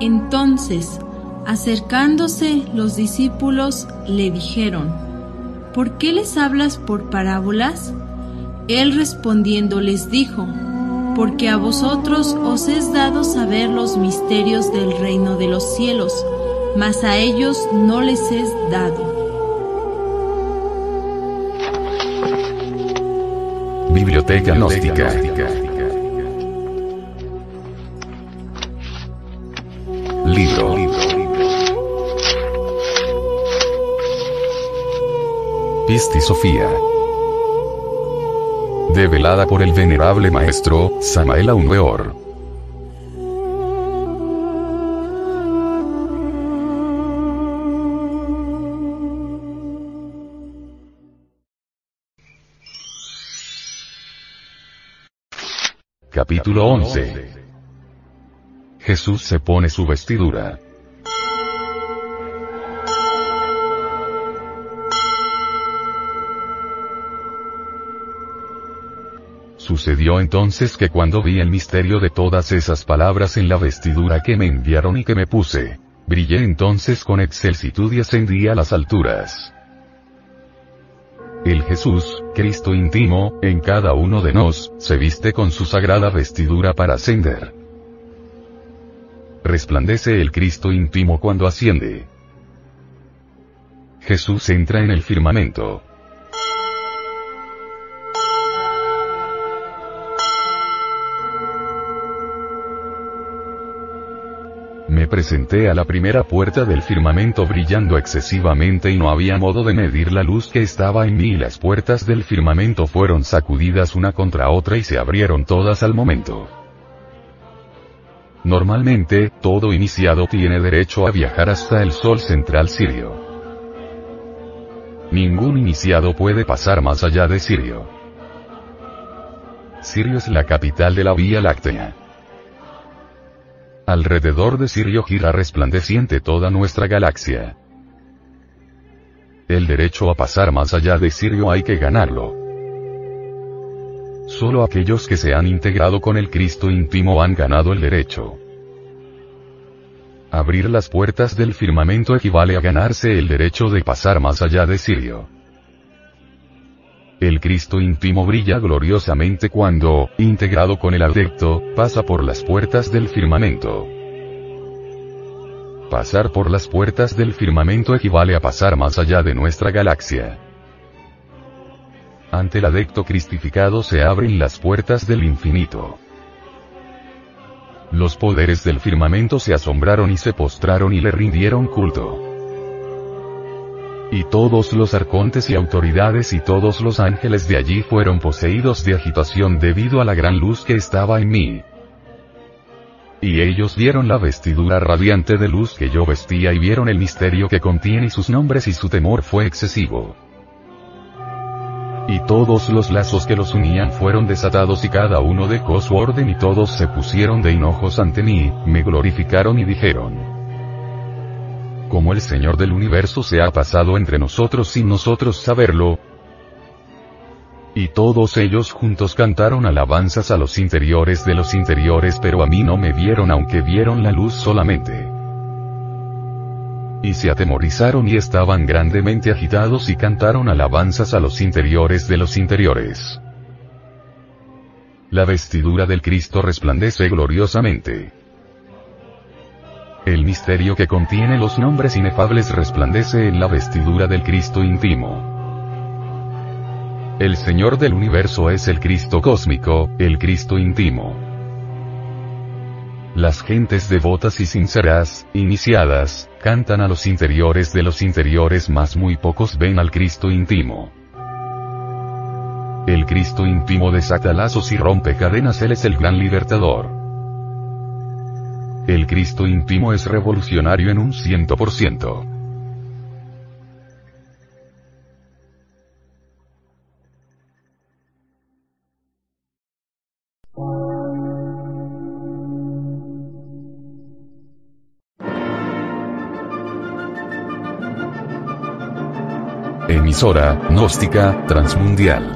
Entonces, acercándose los discípulos, le dijeron, ¿Por qué les hablas por parábolas? Él respondiendo les dijo, Porque a vosotros os es dado saber los misterios del reino de los cielos, mas a ellos no les es dado. Biblioteca Gnóstica. Sofía. Develada por el venerable maestro, Samael Weor. Capítulo 11 Jesús se pone su vestidura. Sucedió entonces que cuando vi el misterio de todas esas palabras en la vestidura que me enviaron y que me puse, brillé entonces con excelsitud y ascendí a las alturas. El Jesús, Cristo íntimo, en cada uno de nos, se viste con su sagrada vestidura para ascender. Resplandece el Cristo íntimo cuando asciende. Jesús entra en el firmamento. Presenté a la primera puerta del firmamento brillando excesivamente y no había modo de medir la luz que estaba en mí y las puertas del firmamento fueron sacudidas una contra otra y se abrieron todas al momento. Normalmente, todo iniciado tiene derecho a viajar hasta el sol central sirio. Ningún iniciado puede pasar más allá de Sirio. Sirio es la capital de la Vía Láctea. Alrededor de Sirio gira resplandeciente toda nuestra galaxia. El derecho a pasar más allá de Sirio hay que ganarlo. Solo aquellos que se han integrado con el Cristo íntimo han ganado el derecho. Abrir las puertas del firmamento equivale a ganarse el derecho de pasar más allá de Sirio. El Cristo íntimo brilla gloriosamente cuando, integrado con el adepto, pasa por las puertas del firmamento. Pasar por las puertas del firmamento equivale a pasar más allá de nuestra galaxia. Ante el adepto cristificado se abren las puertas del infinito. Los poderes del firmamento se asombraron y se postraron y le rindieron culto. Y todos los arcontes y autoridades y todos los ángeles de allí fueron poseídos de agitación debido a la gran luz que estaba en mí. Y ellos vieron la vestidura radiante de luz que yo vestía y vieron el misterio que contiene sus nombres y su temor fue excesivo. Y todos los lazos que los unían fueron desatados y cada uno dejó su orden y todos se pusieron de hinojos ante mí, me glorificaron y dijeron, como el Señor del universo se ha pasado entre nosotros sin nosotros saberlo. Y todos ellos juntos cantaron alabanzas a los interiores de los interiores pero a mí no me vieron aunque vieron la luz solamente. Y se atemorizaron y estaban grandemente agitados y cantaron alabanzas a los interiores de los interiores. La vestidura del Cristo resplandece gloriosamente. El misterio que contiene los nombres inefables resplandece en la vestidura del Cristo íntimo. El Señor del universo es el Cristo cósmico, el Cristo íntimo. Las gentes devotas y sinceras, iniciadas, cantan a los interiores de los interiores mas muy pocos ven al Cristo íntimo. El Cristo íntimo desata lazos y rompe cadenas, Él es el gran libertador. El Cristo íntimo es revolucionario en un ciento por ciento. Emisora, gnóstica, transmundial